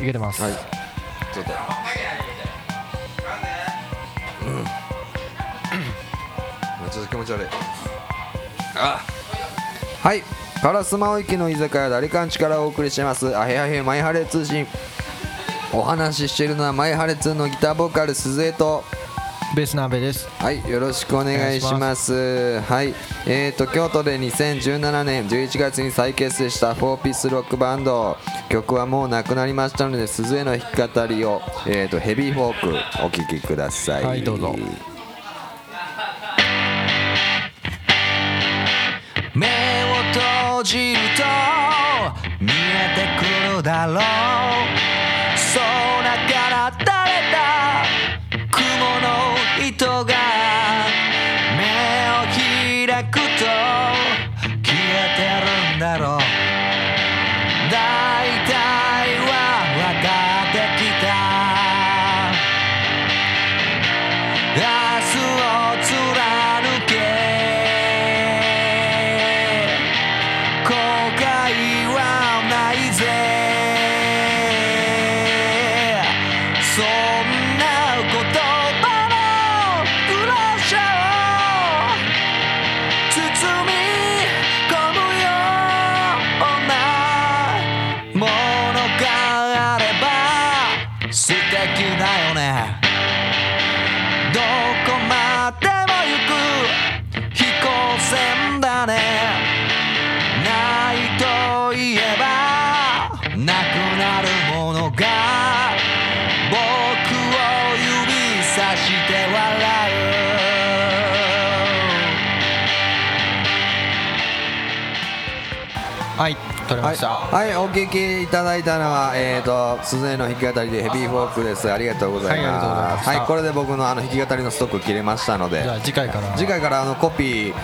いけてます。はい。ちょっと。うん。ちょっと気持ち悪い。あはい。烏丸駅の居酒屋ダリカンチからお送りしてます。あへあへマイハレ通信。お話ししているのはマイハレ2のギターボーカル鈴江と。ベース鍋です。はいよろしくお願いします。はいえーと京都で2017年11月に再結成した4ピースロックバンド。曲はもうなくなりましたので鈴江の弾き語りを、えーとヘビーフォークお聴きください。はいどうぞ。目を閉じると見えてくるだろう大取れまはい、した、はい、お聴きいただいたのは、えー、と鈴江の弾き語りでヘビーフォークです。ありがとうございまますした。はいこれで僕のあの弾き語りのストック切れましたのでじゃあ次回から。次回からあのコピー、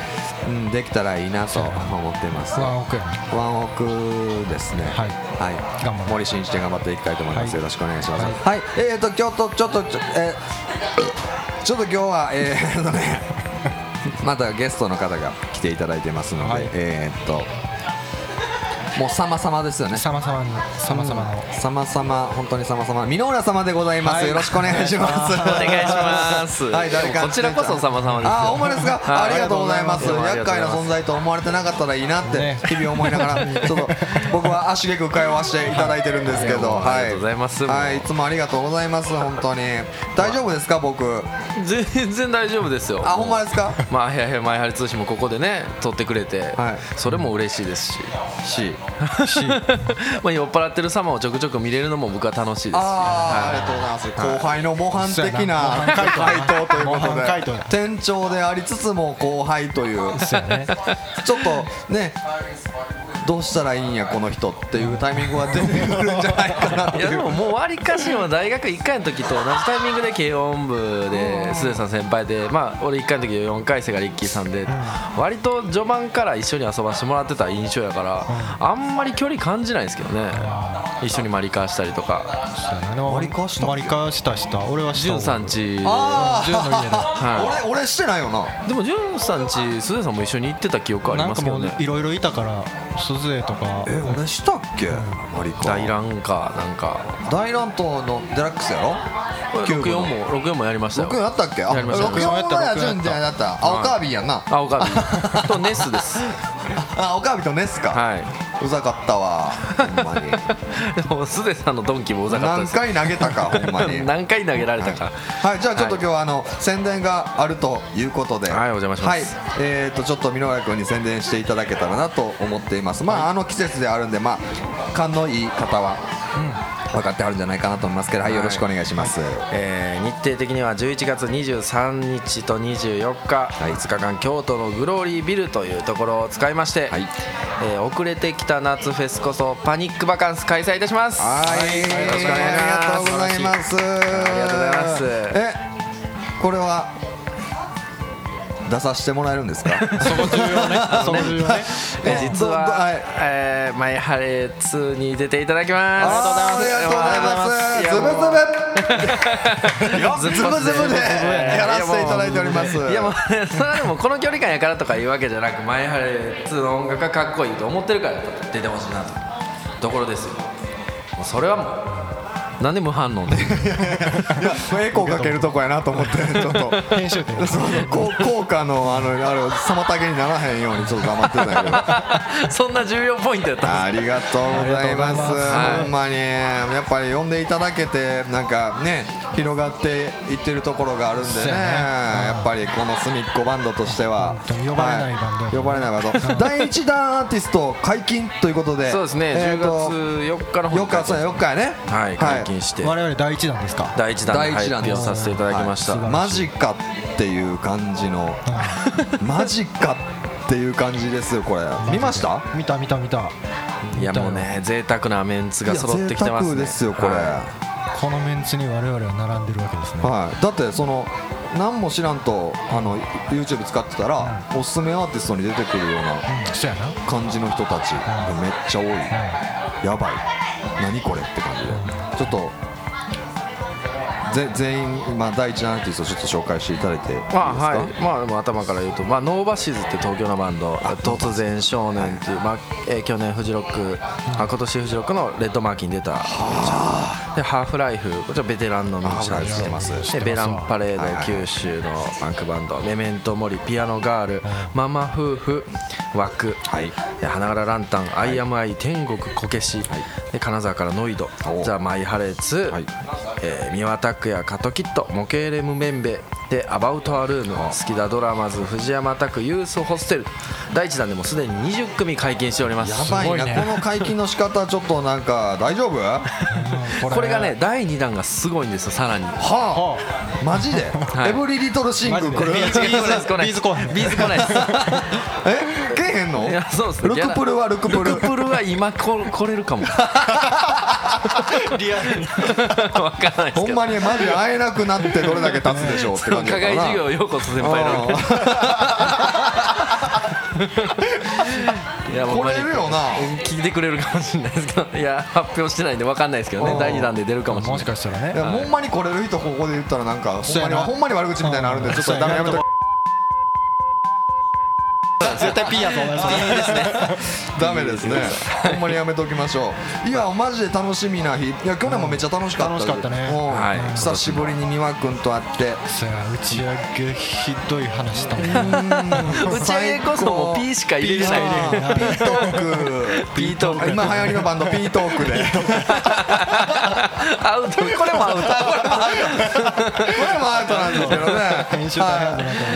うん、できたらいいなと思ってます。ワンオクワンオクですね。はい。はい。森進一で頑張っていきたいと思います。はい。よろしくお願いします。はい。はい。えっ、と今日とちょっとちょえーちょっと今日はえー、っとね またゲストの方が来ていただいてますので、はい。えー、っともう様々ですよね。様々に様々の、様々本当に様々。箕浦様でございます、はい。よろしくお願いします。お願いします。はい、誰か。こちらこそ様々ですよ。あ、ほんまですか？はい。ありがとうございます。厄介な存在と思われてなかったらいいなってね。日々思いながら、ちょっと僕は足げく通わせていただいてるんですけど、はい。ありがとうございます。はい、いつもありがとうございます。本当に。大丈夫ですか、僕？全然大丈夫ですよ。あ、ほんまですか？まあへやへや前張り通信もここでね撮ってくれて、はい。それも嬉しいですし まあ酔っ払ってる様をちょくちょく見れるのも僕は楽しいです。しあーありがとうございます。後輩の模範的な回答ということで。や店長でありつつも後輩という。ちょっとねどうしたらいいんやこの人っていうタイミングが出てくるんじゃないかなっていやでももうわりかしは大学1回の時と同じタイミングで軽音部で須江さん先輩でまあ俺1回の時4回生がリッキーさんで割と序盤から一緒に遊ばせてもらってた印象やからあんまり距離感じないんですけどね。一緒にマリカーしたりとか。そうやね割りかしたっけ？割りかしたした俺はした。潤さんち。あ潤の家で。は俺俺してないよな。いでも潤さんち須江さんも一緒に行ってた記憶ありなんかもうますけどねいろいろいたから鈴江とか。え俺したっけ？マリカ。大乱かなんか。大乱闘のデラックスやろ？64も64もやりましたよ。64やったっけ？あやりました。64は順じゃだった。青カービィやんな。青カビ とネスです。あ 青カービィとネスか。はい。うざかったわほんまに。でも須江さんのドンキもうざかった何です。よ回投げたかほんまに。何回投げられたか。はい、じゃあちょっと今日はあの、宣伝があるということで、はいお邪魔します。はい、えーとちょっと箕浦君に宣伝していただけたらなと思っています。まああの季節であるんで、まあ勘のいい方は、分かってはるんじゃないかなと思いますけど、はい、よろしくお願いします。えー日程的には11月23日と24日、5日間京都のグローリービルというところを使いまして、はい。えー遅れてきた夏フェスこそパニックバカンス開催いたします。はい、よろしくお願いします。ありがとうございます。ありがとうございます。え、これは？出させてもらえるんですか？そこ重要ね。そこ重要ね。えー実は、はいえーマイハレ2に出ていただきます。ありがとうございます。ズブズブ。よズブズブでやらせていただいております。いやもうそれはでもこの距離感やからとかいうわけじゃなくマイハレ2の音楽がかっこいいと思ってるから出てほしいなと。ところですよ。もうそれはもうなんで無反応で。エコーかけるとこやなと思って ちょっと。編集点。効果のあのあれ妨げにならへんようにちょっと頑張ってたけど。そんな重要ポイントやった。んです。ありがとうございます。はいほんまにやっぱり呼んでいただけてなんかね広がっていってるところがあるんでね。やね。やっぱりこの隅っこバンドとしては。呼ばれないバンドやはい。呼ばれないバンド。第一弾アーティスト解禁ということで。そうですね、えーと10月4日の方に4日そうや4日やね。はいして、我々第一弾ですか？第一弾で第一弾発表させていただきました、はい。マジかっていう感じの。マジかっていう感じですよこれ。見ました？見た見た見た。いやもうね贅沢なメンツが揃ってきてますね。ですよこれ、はこのメンツに我々は並んでるわけですね。はい、だってその何も知らんとあの YouTube 使ってたら、おすすめアーティストに出てくるような感じの人たちがめっちゃ多い、やばい何これって感じで。ちょっとぜ全員今第一弾アーティストちょっと紹介していただいていいですか、まあはい。まあでも頭から言うと、まあ、ノーバシズって東京のバンド。突然少年っていう、まあえー去年フジロック、あ今年フジロックのレッドマーキーに出た。でハーフライフこちらベテランのミュージシャンですベランパレード、九州のパンクバンド。メメントモリピアノガール、ママ夫婦枠、はい。で花柄ランタン、アイアムアイ天国こけし、で金沢からノイド。おザ・マイハレツ、はい。えー、三輪拓也カトキット模型レムメンベでアバウトアルーム好きだドラマズ藤山拓ユースホステル。第一弾でもすでに20組解禁しております。やばいな。ね。この解禁の仕方ちょっとなんか大丈夫？は これがね第2弾がすごいんですよさらに。あ。マジで、はい。 Every Little Thing 来るマジで B'z来ない B'z来ない B'z来ないです。え？けえへんの？いやそうですね。ル・クプルはル・クプル。ル・クプルは今こ来れるかも。リアルに。わからないですけど。ほんまにマジで会えなくなってどれだけ経つでしょうって感じ課外授業ようこそ先輩の。いやもう来れるよな。聞いてくれるかもしれないですけど。いや発表してないんで分かんないですけどね。うん第2弾で出るかもしれもしないかしたらね。いや、ほんまに来れる人ここで言ったらなんかほんまにそうやな。ほんまに悪口みたいなのあるんでちょっとダメやめとけ絶対ピーやと思います。いいですね。ダメです。ねほんまにやめときましょう。いやマジで楽しみな日。いや去年もめっちゃ楽しかった楽しかったね。久しぶりに美和君と会って。打ち上げひどい話した打ち上げこそもう P しか入れてない。あーピートーク。ピートーク。今流行りのバンドピートークで。アウト。これもアウト。これもアウトなんですけどね。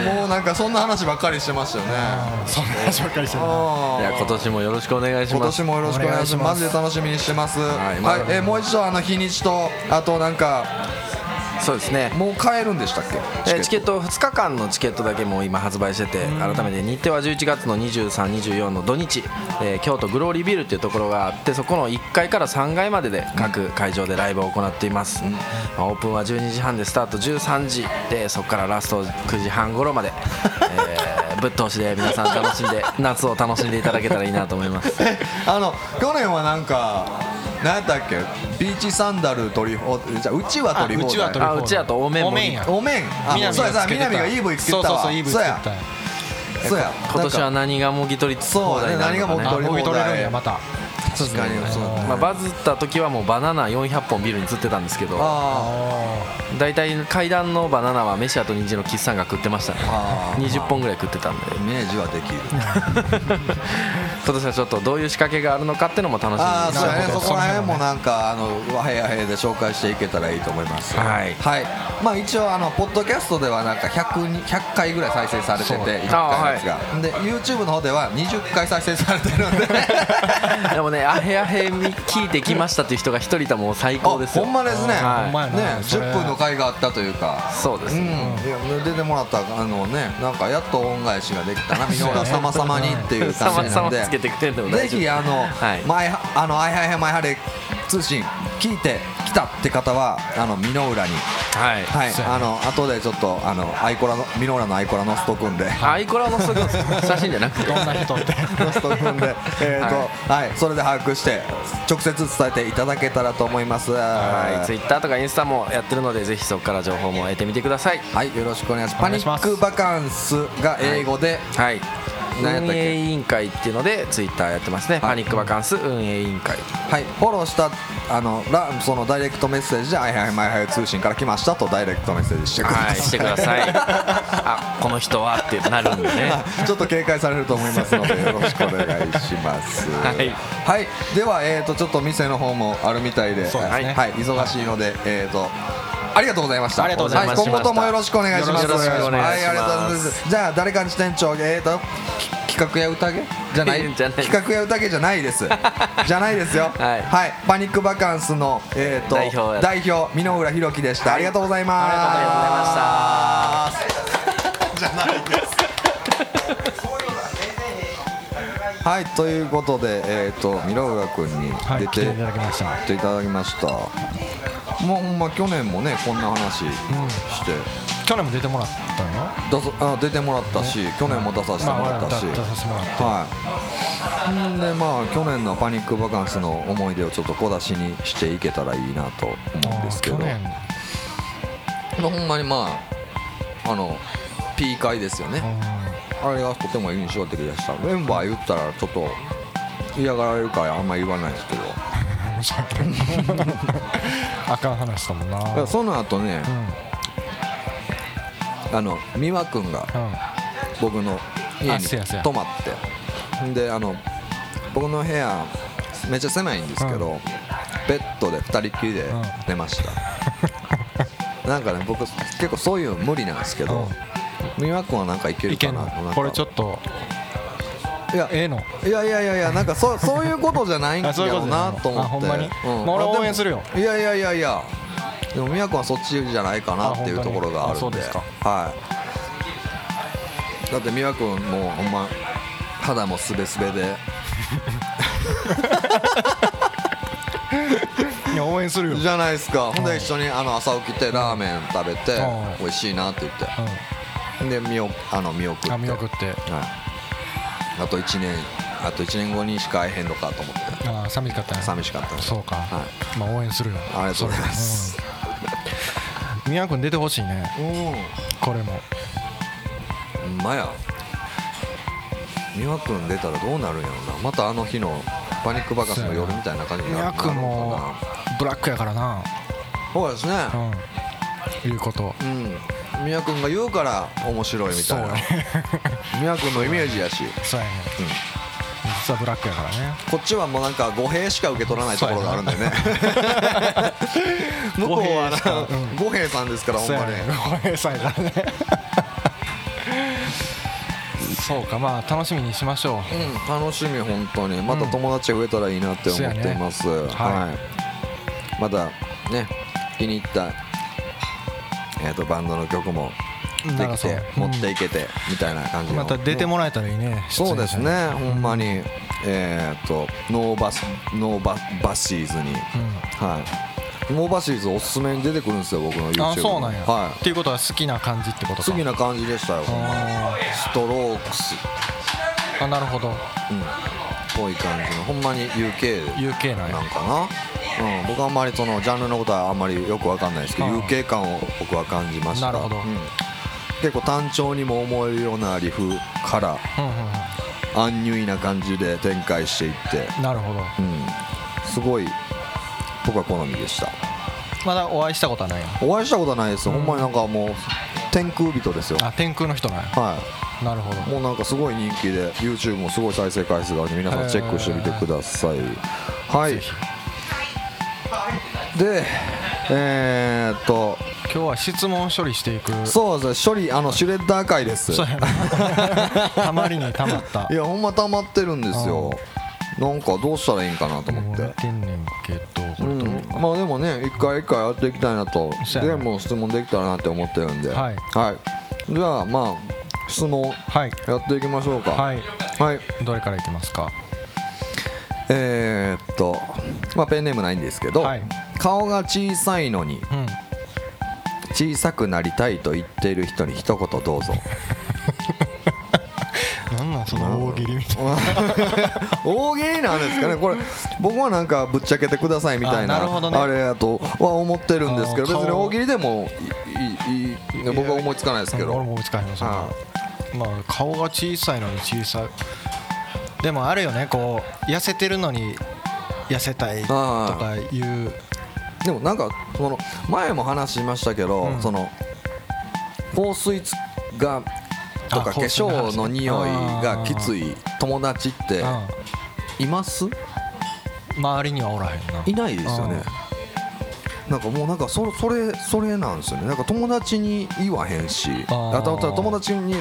もうなんかそんな話ばっかりしてましたよねそんな話ばっかりしてるいや今年もよろしくお願いし今ます。年もよろしくお願いします。マジで楽しみにしてます。はい。まだえーもう一度あの日にちとあとなんかそうですね。もう買えるんでしたっけ？えーチケット2日間のチケットだけもう今発売してて改めて日程は11月の23、24の土日、えー京都グローリービルっていうところがあってそこの1階から3階までで各会場でライブを行っています、まあオープンは12時半でスタート13時でそこからラスト9時半頃まで、えー ぶっ通しで皆さん楽しんで夏を楽しんでいただけたらいいなと思います。あの去年はなんか何やったっけ？ビーチサンダル取り放じゃあうちは取り放題。あうちは取りあうちやと多めもお面や。お面。あ南そうやさつけてた。南が EV つけてたわ。そうそうそう EV つけそうやてた。そうや。今年は何がもぎ取りそう放題ねなのかね。あ何がもぎもぎ取れるんやまた確かに。そうだね。まあ、バズった時はもうバナナ400本ビルに釣ってたんですけどあ大体階段のバナナはメシアとニンジンの岸さんが食ってましたね。あー。20本ぐらい食ってたんで。あイメージはできる。今年はちょっとどういう仕掛けがあるのかっていうのも楽しみああそね。そこら辺もなんかあの和平和平で紹介していけたらいいと思います。はい。まあ一応あのポッドキャストではなんか100に100回ぐらい再生されててそう。1回のやつが。で YouTube の方では20回再生されてるんで。でもねアヘアヘ聞いてきましたっていう人が一人いたらもう最高ですよ。あほんまですね。はい。ほんまやな。ねそれ10分の回があったというか。うん、そうですね、いや出てもらったあのねなんかやっと恩返しができたな。箕浦様様にっていう感じなんで。つけてくれんでもぜひあの、はい。前はあのアイハイハイマイハレ通信。聞いてきたって方はあの箕浦に。はい。はい。あの後でちょっとあのアイコラの箕浦のアイコラ載せとくんでアイコラのすぐ写真じゃなくてどんな人って。載せとくんでえっとはい。それで把握して直接伝えていただけたらと思います。はい、ツイッターとかインスタもやってるのでぜひそこから情報も得てみてください。はい。よろしくお願いします。パニックバカンスが英語ではい運営委員会っていうのでツイッターやってますね、パニックバカンス運営委員会。はい。フォローしたあのラそのダイレクトメッセージで「はいはいはいはい通信から来ました」とダイレクトメッセージしてください、はいしてください。あこの人はってなるんでね。ちょっと警戒されると思いますので よろしくお願いします。はい。はい、ではえっ、とちょっと店の方もあるみたいで、そうですね。はい、忙しいので、えっ、と。ありがとうございました。ありがとうございました。は今後ともよろしくお願いします。よろしくお願いします。はい、ありがとうございます。じゃあ、誰かに支店長、えっ、と。き企画や宴じゃない？じゃない？企画や宴じゃないですじゃない。ですよはい。パニックバカンスの、えー、と代表代表箕浦弘樹でした、ありがとうございます。ありがとうございました。じゃないですはいということでえっ、と箕浦君にはい出て,、来ていただきました。来ていただきましたもうほんま去年もねこんな話して、去年も出てもらったの出あ出てもらったし、去年も出させてもらったし、まあ出させてもらってはいでまあ去年のパニックバカンスの思い出をちょっと小出しにしていけたらいいなと思うんですけどあー去年まあほんまにまああの P 会ですよね、あれがとても印象的でしたメンバー言ったらちょっと嫌がられるからあんまり言わないですけど あかん話だもんな。その後ねうん。あの美和君がうん。僕の家に泊まって。であの僕の部屋めっちゃ狭いんですけど、ベッドで2人きりでうん。寝ました、なんかね僕結構そういうの無理なんですけど、美和君はなんかいけるかなこれちょっといやええの。いやいやいやいやなんかそそういうことじゃないんだろうなと思って。あほんまにうんまあ俺あでも応援するよ。いやいやいやいや。でも美和君はそっちじゃないかなっていうあところがあるんで。あそうですか。はい。だって美和君もうほんま肌もすべすべで。いや応援するよ。じゃないですか。ほんで一緒にあの朝起きてラーメン食べてうん。美味しいなって言ってうで見送あの見送って見送ってはいあと1年あと1年後にしか会えへんのかと思って。あー寂しかったね。寂しかったそうか。はまあ応援するよ。ありがとうございます。宮君出てほしいね。うん。これも。まや。美和君出たらどうなるんやろな。またあの日のパニックバカンスの夜みたいな感じになる宮君もな。るのかブラックやからなな。そうですね。うん。いうこと。うん美和君が言うから面白いみたいな。そうや美和君のイメージやし、そうやね。うん。実はブラックやからね。こっちはもうなんか語弊しか受け取らないところがあるんだよね。向こうは五兵さんですからほんまねそうやね。ごめんなさいからね。そうかまあ楽しみにしましょう。うん、楽しみ本当に。また友達が増えたらいいなって思っています、そうやね。はい、はまたね気に入った、えー、とバンドの曲もできて持っていけてみたいな感じの。また出てもらえたらいいね。そうですね。ほんまにえっ、とノーバスノーババシーズに、はい。ノーバシーズおすすめに出てくるんですよ僕の YouTube あそうなんや、はっていうことは好きな感じってことか。い好きな感じでしたよほんま。にあストロークス。ーあなるほど。うん。ぽい感じの。ほんまに UK UK なんかな、うん、僕はあんまりそのジャンルのことはあんまりよくわかんないですけどああ UK 感を僕は感じました。なるほど。うん。結構単調にも思えるようなリフからうんうんアンニュイな感じで展開していって、うんなるほど。うん、すごい僕は好みでした。まだお会いしたことはないやお会いしたことはないですよ、ほんまになんかもう天空人ですよ。あ天空の人なんや。はなるほど。いもうなんかすごい人気で YouTube もすごい再生回数があるんで皆さんチェックしてみてください。はいでえー、っと今日は質問処理していく。そうですね処理あのシュレッダー回です。そうやな。たまりにたまった。いやほんま溜まってるんですよ。なんかどうしたらいいんかなと思って。てんねんけどこう？ん。まあでもね一回一回やっていきたいなとでも質問できたらなって思ってるんで。はい。はい。じゃあまあ質問はい。やっていきましょうか。はい。はい。どれからいきますか？えー、っとまあペンネームないんですけどはい顔が小さいのにうん。小さくなりたいと言っている人に一言どうぞ。なんなんその大喜利みたいな。大喜利なんですかね。これ僕はなんかぶっちゃけてくださいみたいあなあれやとは思ってるんですけど別に大喜利でもいいいい僕は思いつかないですけど。俺も追いつかなはいまあ顔が小さいのに小さい。でもあるよねこう痩せてるのに痩せたいとかいうでもなんかその前も話しましたけど、うん。その香水つがとかあ化粧の匂いがきつい友達っています？うん周りにはおらへんな。いないですよねなんかもうなんかそそれそれなんですよね。なんか友達に言わへんしあ友達に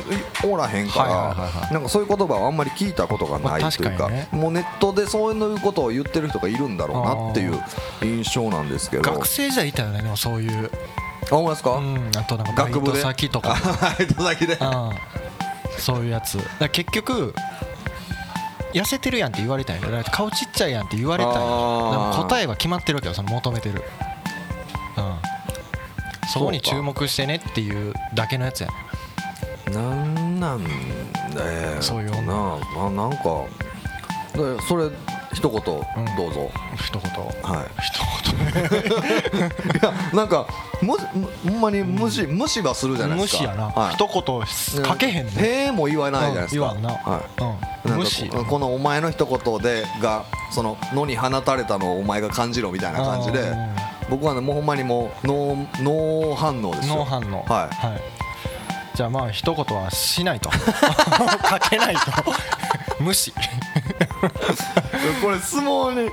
おらへんからなんかそういう言葉をあんまり聞いたことがないまあというかね。もうネットでそういうことを言ってる人がいるんだろうなっていう印象なんですけど。学生時代いたよねでもそういう。あ思いますか？うんあとなんかバ先とか。バイト先で？うん。そういうやつ。だ結局痩せてるやんって言われたんや顔ちっちゃいやんって言われたんや答えは決まってるわけよその求めてる。うんそこに注目してねっていうだけのやつやねなんなんだよ。そういう女なあなんかでそれ一言どうぞ、一言。はい。一言。いやなんかむむほんまに無視、無視はするじゃないですか。無視やな、はい。一言かけへんねへえも言わないじゃないですか、うん。言わんな。はい。うん。無視。ここのお前の一言でがその野に放たれたのをお前が感じろみたいな感じでうん僕はねもうほんまにもう脳脳反応ですよ。脳反応。はい。じゃあまあ一言はしないと。かけないと。無視。これ質問に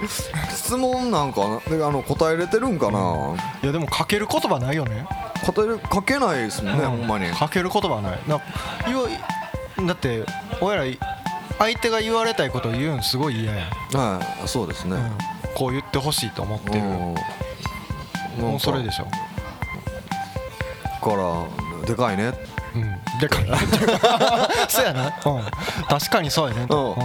質問なんかな？であの答えれてるんかな、いやでもかける言葉ないよね。答える書けないですもんね、うん。ほんまに。かける言葉はない。な言わだって俺ら相手が言われたいことを言うんすごい嫌やん、はいそうですね、うん。こう言ってほしいと思ってる。うんもうそれでしょ。からでかいね。うん。でかい。そうやな、うん、確かにそうやね。うん。うん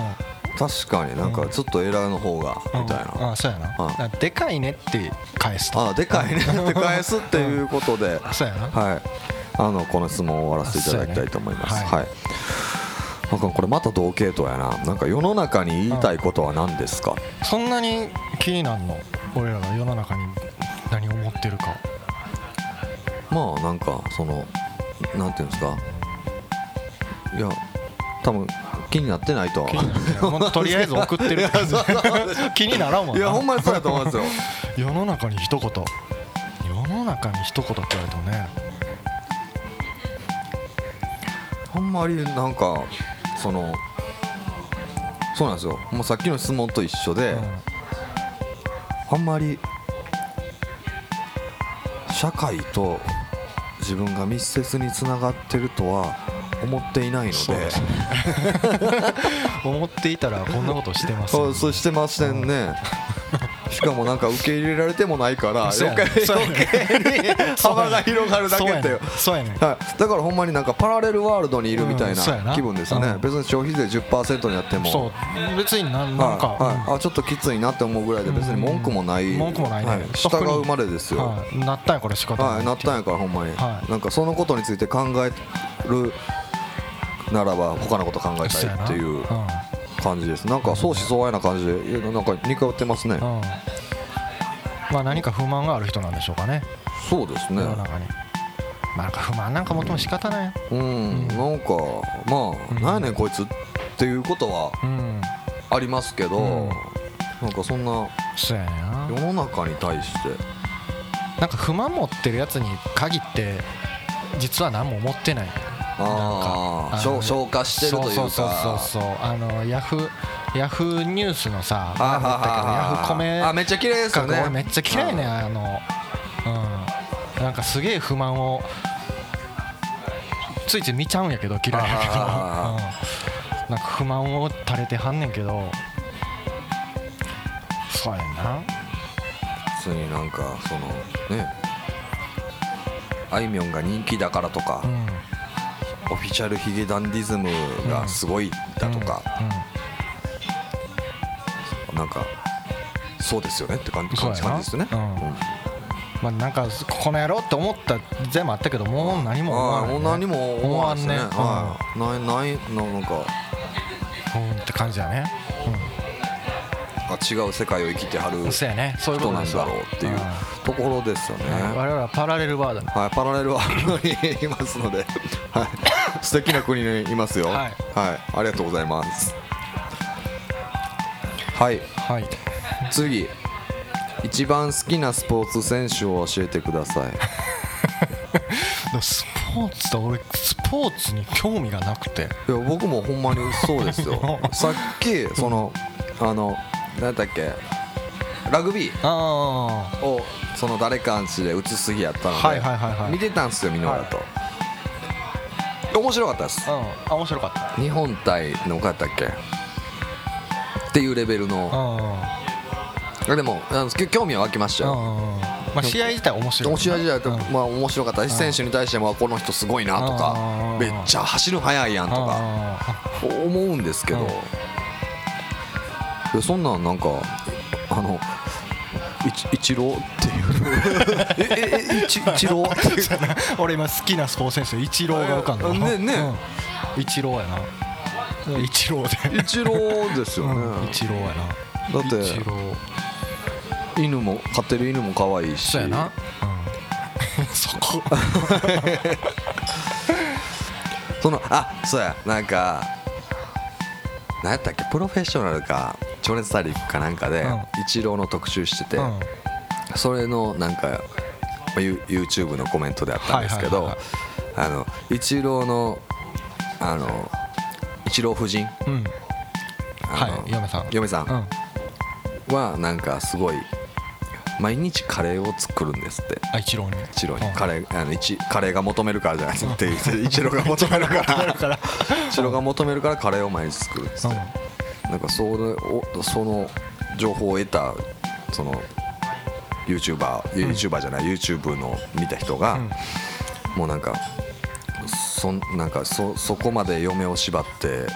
確かになんかちょっとエラーの方がみたいな、うんあそうやな。うでかいねって返すと。あでかいね。って返すっていうことで、そうやな。はい。あのこの質問を終わらせていただきたいと思います。はい、なんかこれまた同系統やな。なんか世の中に言いたいことは何ですか、そんなに気になるの？俺らが世の中に何を思ってるか。まあなんかそのなんていうんですか。いや多分気になってないととりあえず送ってる。って感じ気にならんもんいなやほんまにそうやと思いますよ。世の中に一言。世の中に一言って言われてもね。あんまりなんかそのそうなんですよ。もうさっきの質問と一緒で、あんまり社会と自分が密接につながってるとは思っていないので。思っていたらこんなことしてますよそうそうしてませんねしかもなんか受け入れられてもないから余計に幅が広がるだけっていう。そうやねはい、だからほんまになんかパラレルワールドにいるみたいなな。気分ですよね、うん。別に消費税10%になっても。そう。別になんか、あちょっときついなって思うぐらいで別に文句もない、文句もないね。はい、従うまでですよ、はい、なったんやこれ仕方ないはい、なったんやからほんまに、はい。なんかそのことについて考えるならば他のこと考えたいっていう感じです。なんか相思相愛な感じでなんか似通ってますね、なうん、うんまあ何か不満がある人なんでしょうかね。そうですね。世の中に。まあなんか不満なんかもっても仕方ない。うん、なんかまあ、うん。なんやねんこいつっていうことはうん。ありますけど、うん。なんかそんな。世の中に対して。なんか不満持ってるやつに限って実は何も思ってないなんか消消化してるというか。そうそうそうそうあのヤフーヤフーニュースのさ前も言ったけどヤフコメあめっちゃ綺麗ですよね。俺めっちゃ嫌いねあのうん。なんかすげえ不満をついつい見ちゃうんやけど嫌いやけど、うん、あなんか不満を垂れてはんねんけど。そうやんな。普通になんかそのね。あいみょんが人気だからとか、うんオフィシャルヒゲダンディズムがすごいだとか、なんかそうですよねって感じ感じですよね、うん。まあなんかこの野郎って思った全部あったけどもう何も思わない、ああもう何も思わないですね。ね。はいないないのなんかうん。って感じだね。あ違う世界を生きてはるうんそうやね。そういうこ人なんだろうっていううん。ところですよね、我々はパラレルワード。にはい、パラレルワールドにいますので、はい、素敵な国にいますよ。はい。はい、ありがとうございます。はい。はい。次。一番好きなスポーツ選手を教えてください。スポーツだ俺スポーツに興味がなくて。いや僕もほんまにそうですよ。さっきそのあの何だっけ。ラグビーあをその誰かんちで映す日やったので、はいはいはいはい。見てたんですよ箕浦と、面白かったです。あ面白かった。日本対の何やったっけ？っていうレベルの。うあでもあのき興味は湧きましたよ。んうんうん。まあ試合自体面白い面白い時代と、うん。まあ面白かったし選手に対してもこの人すごいなとかうんめっちゃ走る速いやんとかあ思うんですけど。うん。でそんなんなんかあのいち一郎っていうえええ一一郎俺今好きなスポーツ選手イチローが浮かんだなねね。うん。イチローやな。イチローで。一郎ですよね、うん。イチローやな。だって犬も飼ってる犬も可愛いし。そうやな。うん。そこ。そのあそうや。なんか何やったっけ？プロフェッショナルか情熱大陸かなんかで、うん。イチローの特集してて、うんそれのなんか YouTube のコメントであったんですけどイチローのあのイチロー夫人？うん。はい嫁さん。嫁さうん。んはなんかすごい毎日カレーを作るんですって。あイチローに。イチローうん。にカレーあのイチカレーが求めるからじゃないってイチローが求めるから。イチローが求めるからカレーを毎日作るっつって。なんかそれをその情報を得たその YouTuber、YouTuber じゃない YouTube の見た人が、うん。もうなんかそんなんかそそこまで嫁を縛って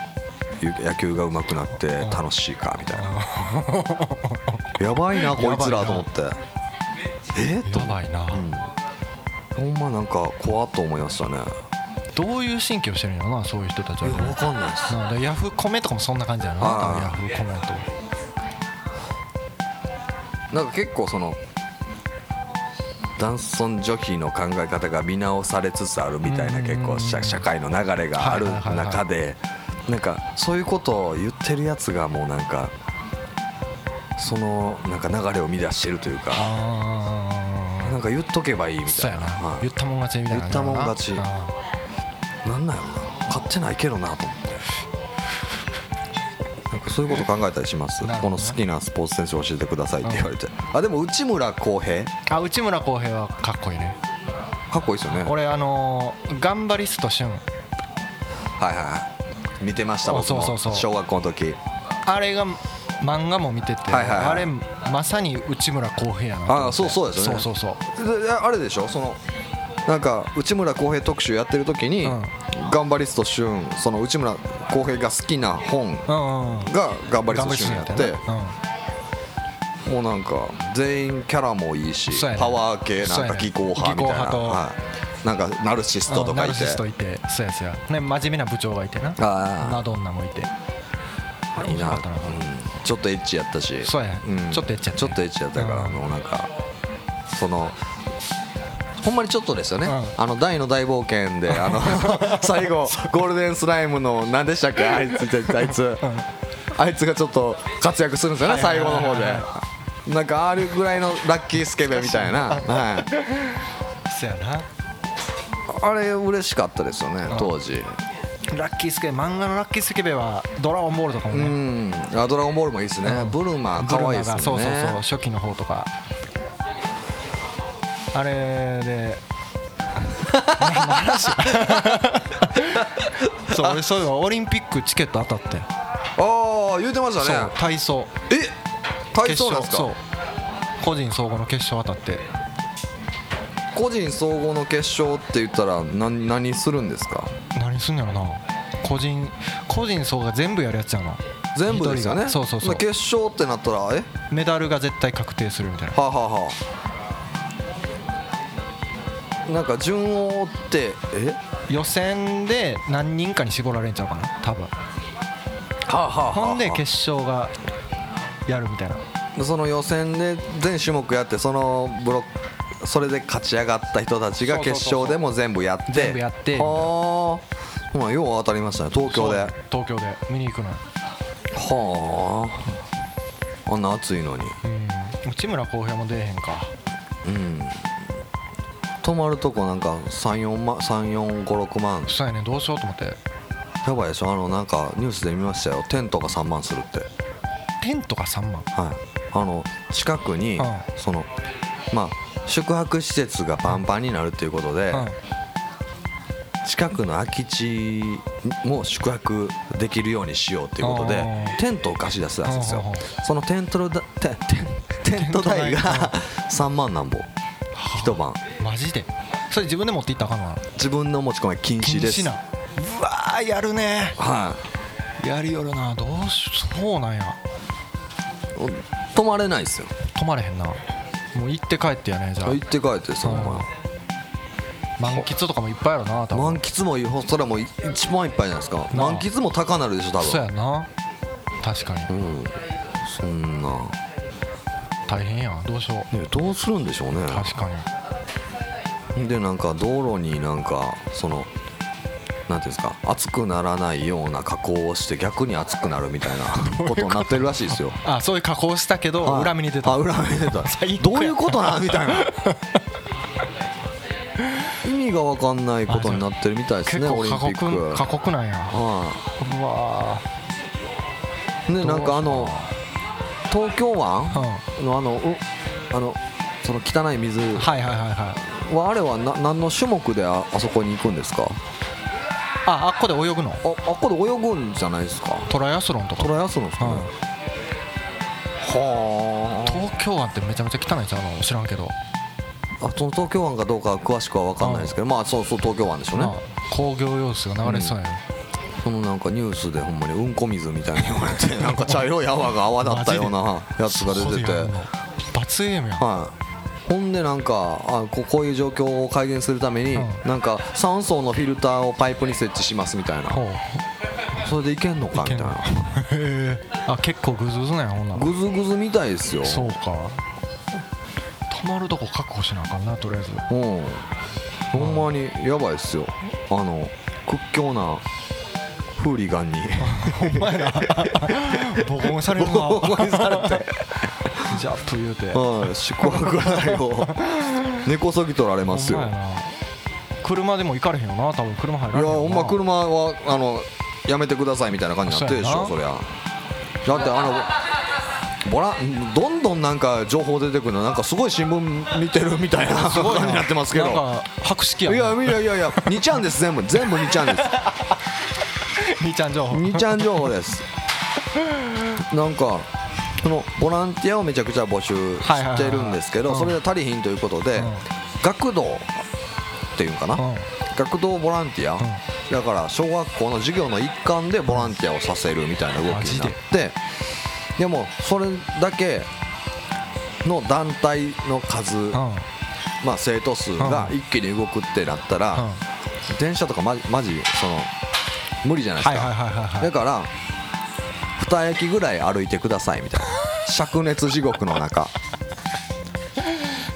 ゆ野球が上手くなって楽しいかみた いな、やばいなこいつらと思って。え？とやばいな。ほんまなんか怖っと思いましたね。どういう神経をしてるんやろなそういう人たちは。ね分かんないです。なヤフコメとかもそんな感じやなヤフコメントなんか結構その男尊女卑の考え方が見直されつつあるみたいなうん結構社社会の流れがある中でなんかそういうことを言ってるやつがもうなんかそのなんか流れを乱してるというかあなんか言っとけばいいみたいな。はい。言ったもん勝ちみたいな言ったもん勝ち。あなんなんやろな。買ってないけどなと思ってそういうこと考えたりします、ね。この好きなスポーツ選手を教えてくださいって言われて、あでも内村航平？ーあ内村航平はかっこいいね。かっこいいですよね。俺あのー頑張りスト俊はいはいはい。見てましたあ僕も。そうそうそう。小学校の時。あれが漫画も見てて、はいはいはい。あれまさに内村航平やなあそうそうですよね。そうそうそう。であれでしょ？そのなんか内村航平特集やってる時に、うん頑張りスト俊その内村航平が好きな本が頑張りスト頑張りス俊やって。もうなんか全員キャラもいいし、パワー系なんか技巧派みたいな、はい、なんかナルシストとかいて。シストいて。そうやそうや。ね真面目な部長がいてな。あマドンナもいて。あいいな、うん。ちょっとエッチやったし。そうや。ん。ちょっとエッチやったね。ちょっとエッチやったから、うん。もうなんかそのほんまにちょっとですよね、うん。あの大の大冒険であの 最後ゴールデンスライムの何でしたっけ？あいつあいつ、あいつ。がちょっと活躍するんですよね最後の方で。なんかあるぐらいのラッキースケベみたいな、はい、やな。あれ嬉しかったですよね当時。ラッキースケベ漫画のラッキースケベはドラゴンボールとかもうねん。あドラゴンボールもいいですね、うん。ブルマ可愛いですよね。そうそうそう初期の方とかあれで。そう俺そういえばオリンピックチケット当たって。ああ言うてましたそうね体操。え？体操なんですか？個人総合の決勝当たって。個人総合の決勝って言ったら何何するんですか？何すんやろな。個人個人総合が全部やるやつやな。全部ですよね。そうそうそう。決勝ってなったらえメダルが絶対確定するみたいな。はあ、はあはあ、なんか順を追ってえ？予選で何人かに絞られんちゃうかな？多分。はあ、はあほんで決勝がやるみたいな。その予選で全種目やってそのブロックそれで勝ち上がった人たちが決勝でも全部やって。全部やって。はあ。まあよう当たりましたね。東京で。は東京で。見に行くの。よあ。あんな暑いのに。うん。内村航平も出えへんか。うん泊まるとこなんか34万3456万。そうやねどうしようと思って。やばいでしょ。あのなんかニュースで見ましたよ。テントが3万するって。テントが3万？はい。あの近くにうん。そのまあ宿泊施設がパンパンになるっていうことでうん。近くの空き地も宿泊できるようにしようっていうことであー。テントを貸し出すらしいんですよ。そのテントだテンテンテント代。が3万なんぼ一晩。マジで？それ自分で持って行ったらあかんの自分の持ち込みは禁止です。禁止な。うわーやるね。はやりよるな。どうしそうなんや。い泊まれないですよ。泊まれへんな。もう行って帰ってやねじゃあ。行って帰ってそのまま。満喫とかもいっぱいあるな多分。満喫もいいそれはもう一番いっぱいじゃないですか。満喫も高なるでしょ多分。そうやな。確かに。うん。そんな、大変やどうしよう。ね、どうするんでしょうね。確かに。でなんか道路になんかそのなんていうんですか熱くならないような加工をして逆に熱くなるみたいな ことになってるらしいですよ。あそういう加工したけどはい。裏目に出た。あ裏目に出た どういうことなんみたいな。意味が分かんないことになってるみたいですねオリンピック。酷過酷なんや。はうわいでなんかあの東京湾？ーのあのうあのその汚い水。うんはいはいはいはい。はあれはな何の種目でああそこに行くんですか？ああっこで泳ぐの？ああっこで泳ぐんじゃないですか？トライアスロンとか。トライアスロンですかね、うん。は東京湾ってめちゃめちゃ汚いんちゃうの？知らんけど。ああその東京湾かどうかは詳しくは分かんないですけど、まあそうそう東京湾でしょうね、工業用水が流れそうやねそのなんかニュースでほんまにうんこ水みたいに言われて なんか茶色い泡が泡立ったようなやつが出てて。罰ゲームやん。はい。ほんでなんかあここういう状況を改善するために、うん。なんか酸素のフィルターをパイプに設置しますみたいな。それでいけんのかみたいな。へえ。あ結構グズグズなんやほんなら。グズグズみたいですよ。そうか。泊まるとこ確保しなあかんなとりあえず。うん。ほんまにやばいっすよ。あの屈強なフーリガンに。ほんまやなボコボコにされるなボコボコにされて。ジャップ言うてはい宿泊代を根こそぎ取られますよ。車でも行かれへんよな。多分車入られへんいやほんま車はあのやめてくださいみたいな感じになってるでしょそそりゃ。だってあのボラどんどんなんか情報出てくるのなんかすごい新聞見てるみたいな 感じになってますけど。なんか博識やいなやいやいやいや2ちゃんです全部。全部2ちゃんです兄ちゃん情報。2ちゃん情報です。なんかそのボランティアをめちゃくちゃ募集してるんですけどそれで足りひんということでうん。学童っていうんかな。うん。学童ボランティア。だから小学校の授業の一環でボランティアをさせるみたいな動きになってで？もそれだけの団体の数うん。まあ生徒数が一気に動くってなったら電車とかマジマジその無理じゃないですか。だから2駅ぐらい歩いてくださいみたいな。灼熱地獄の中。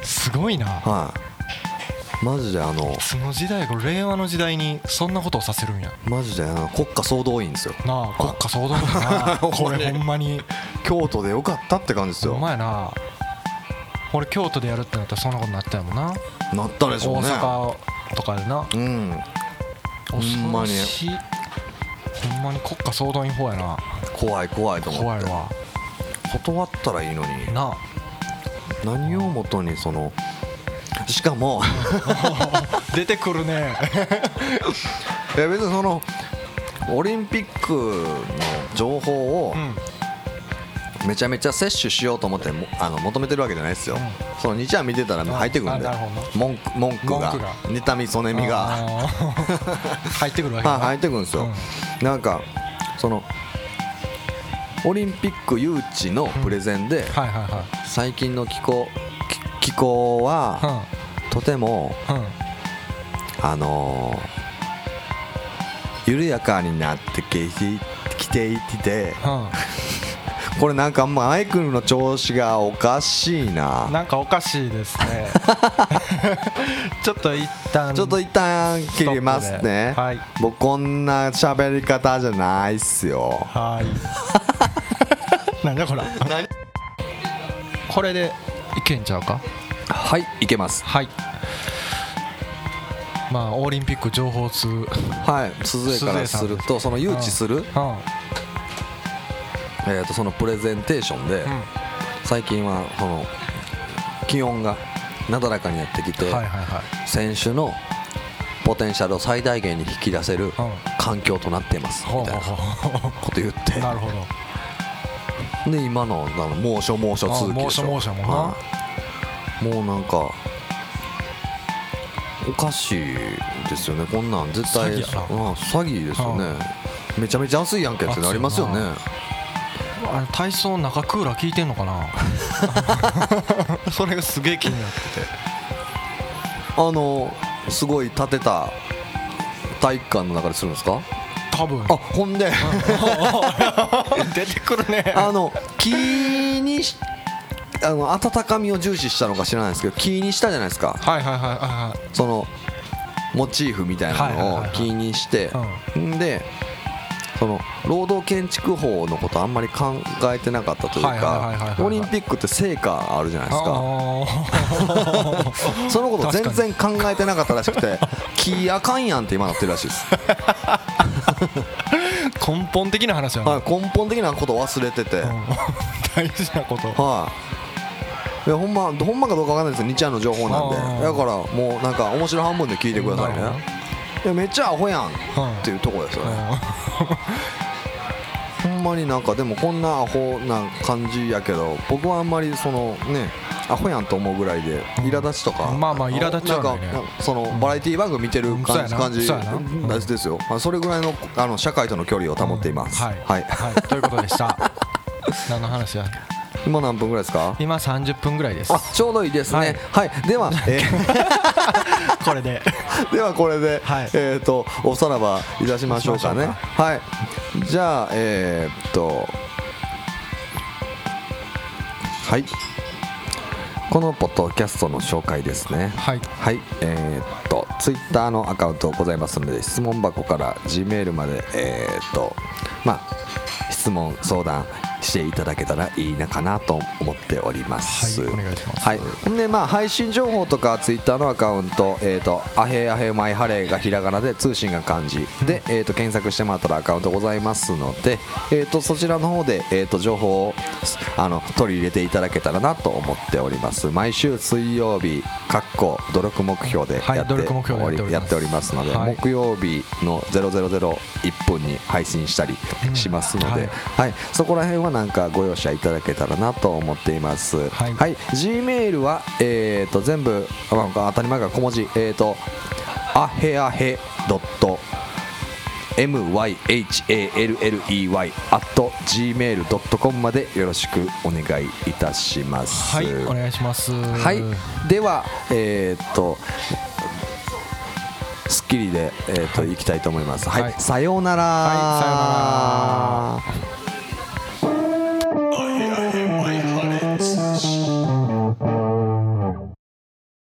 すごいな。はい。マジであのその時代これ令和の時代にそんなことをさせるんや。マジであの国家総動員ですよ。なあ国家総動員やな。これほんまに。京都でよかったって感じですよ。ほんまやな。俺京都でやるってなったらそんなことになっちゃうもんな。なったでしょう大ね阪とかでな。うん。ほん恐まにろしい。ほんまに国家総動員法やな。怖い怖いと思って。怖いわ。断ったらいいのに。なあ。何をもとにそのしかも 出てくるね。いや別にそのオリンピックの情報をうん。めちゃめちゃ摂取しようと思ってもあの求めてるわけじゃないですよ、その2ちゃん見てたら入ってくるんで。文句文句が。妬みそねみが。入ってくるわけはいだ入ってくるんですよ、なんかそのオリンピック誘致のプレゼンで、最近の気候気気候はとてもあのー緩やかになってきてきていてうんこれなんかマイクの調子がおかしいな。なんかおかしいですね。ちょっと一旦ちょっと一旦切りますね。はい。僕こんな喋り方じゃないっすよ。はい。なんだこれこれでいけんちゃうか？はいいけます。はい。まあオリンピック情報通。うんはい鈴江からするとその誘致する、えー、とそのプレゼンテーションで、最近はその気温がなだらかになってきて、選手のポテンシャルを最大限に引き出せるん。環境となっていますみたいなこと言って。なるほど。で今のあの猛暑猛暑続きでしょ。あ猛暑猛暑ももうなんかおかしいですよね。こんなん絶対詐欺うん詐欺ですよね。めちゃめちゃ暑いやんけってなりますよねあれ体操の中クーラー効いてんのかな？それがすげえ気になってて。あのすごい建てた体育館の中でするんですか？多分。あほんで。出てくるね。あの木にしあの温かみを重視したのか知らないですけど木にしたじゃないですか。はいはいはいはいそのモチーフみたいなのをはいはいはいはい。木にして。ん。でその労働建築法のことあんまり考えてなかったというかオリンピックって成果あるじゃないですか。そのこと全然考えてなかったらしくて木あかんやんって今なってるらしいです、根本的な話やな、はい、根本的なこと忘れてて、うん。大事なこと。はい。いやほんまほんまかどうかわかんないですよ日夜の情報なんで。だからもうなんか面白半分で聞いてくださいね。いやめっちゃアホやんっうんていうとこですよね。う ほんまになんかでもこんなアホな感じやけど僕はあんまりそのねアホやんと思うぐらいでうん。苛立ちとか、まあまあ苛立ちはないね。なんかそのバラエティー番組見てる感じ感じそうやな。うんですよ。あそれぐらいのあの社会との距離を保っています、はい、はい、はい、ということでした。何の話や？今何分ぐらいですか？今30分ぐらいです。あちょうどいいですね。はい、では、え ー これで。ではこれで、はい。えっ、とおさらばいたしましょうかね。はい。じゃあえーっとはい。このポッドキャストの紹介ですね。はい。はい。えーっとツイッターのアカウントございますので質問箱から G メールまでえーっとまあ質問相談していただけたらいいなかなと思っております。はいお願いしますはい。でまあ配信情報とかツイッターのアカウントえっ、とアヘアヘマイハレがひらがなで通信が漢字でえっ、と検索してもらったらアカウントございますのでえっ、とそちらの方でえっ、と情報をあの取り入れていただけたらなと思っております。毎週水曜日かっこ努力目標ではいやっております。やっておりますので、はい。木曜日の0001分に配信したりしますので、うんはい、そこら辺はなんかご容赦いただけたらなと思っています。はい。G メールは、えー、と全部、まあ、当たり前が小文字、えー、とあへあへドット myhalelley at gmail.com までよろしくお願いいたします。はいお願いしますはい、では、えーっと、スッキリで、えーっと、いきたいと思います。はい、はいさようなら。はいさようなら